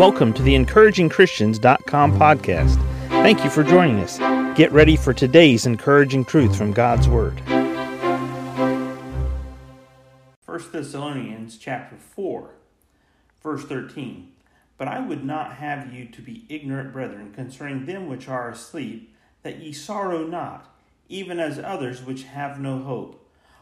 Welcome to the encouragingchristians.com podcast. Thank you for joining us. Get ready for today's encouraging truth from God's Word. 1 Thessalonians chapter 4, verse 13. But I would not have you to be ignorant, brethren, concerning them which are asleep, that ye sorrow not, even as others which have no hope.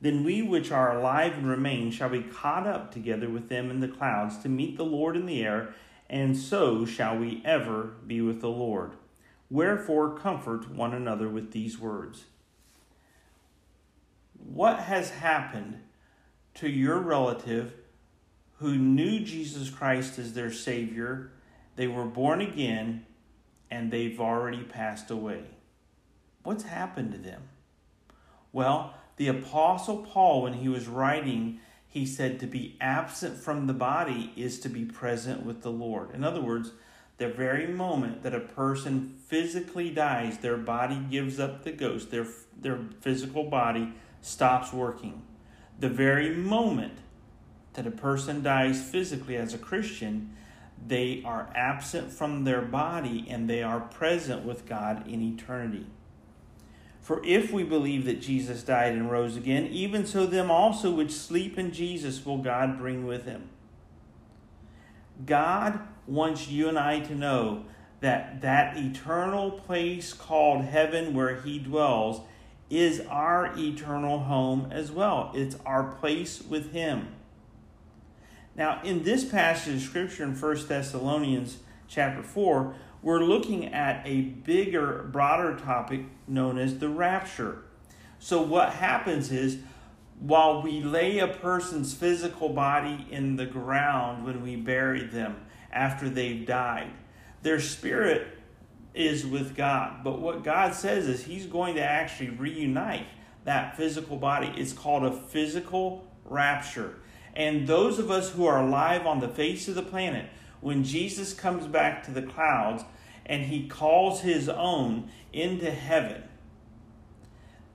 Then we which are alive and remain shall be caught up together with them in the clouds to meet the Lord in the air, and so shall we ever be with the Lord. Wherefore, comfort one another with these words. What has happened to your relative who knew Jesus Christ as their Savior? They were born again and they've already passed away. What's happened to them? Well, the Apostle Paul, when he was writing, he said to be absent from the body is to be present with the Lord. In other words, the very moment that a person physically dies, their body gives up the ghost, their, their physical body stops working. The very moment that a person dies physically as a Christian, they are absent from their body and they are present with God in eternity. For if we believe that Jesus died and rose again, even so them also which sleep in Jesus will God bring with him. God wants you and I to know that that eternal place called heaven where he dwells is our eternal home as well. It's our place with him. Now, in this passage of scripture in 1 Thessalonians chapter 4, we're looking at a bigger, broader topic known as the rapture. So, what happens is while we lay a person's physical body in the ground when we bury them after they've died, their spirit is with God. But what God says is He's going to actually reunite that physical body. It's called a physical rapture. And those of us who are alive on the face of the planet, when Jesus comes back to the clouds and he calls his own into heaven.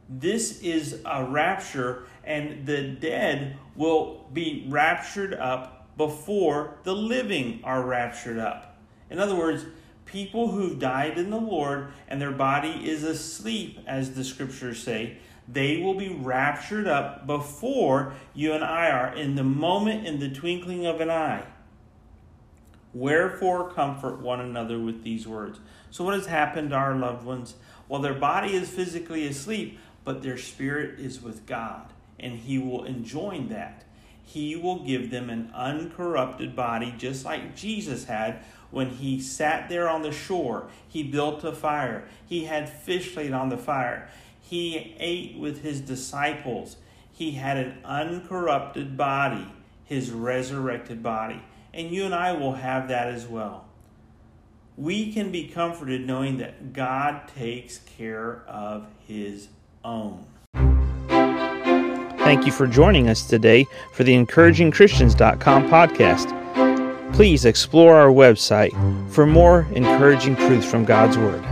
This is a rapture, and the dead will be raptured up before the living are raptured up. In other words, people who've died in the Lord and their body is asleep, as the scriptures say, they will be raptured up before you and I are in the moment, in the twinkling of an eye. Wherefore, comfort one another with these words. So, what has happened to our loved ones? Well, their body is physically asleep, but their spirit is with God, and He will enjoin that. He will give them an uncorrupted body, just like Jesus had when He sat there on the shore. He built a fire, He had fish laid on the fire, He ate with His disciples. He had an uncorrupted body, His resurrected body and you and I will have that as well. We can be comforted knowing that God takes care of His own. Thank you for joining us today for the encouragingchristians.com podcast. Please explore our website for more encouraging truths from God's Word.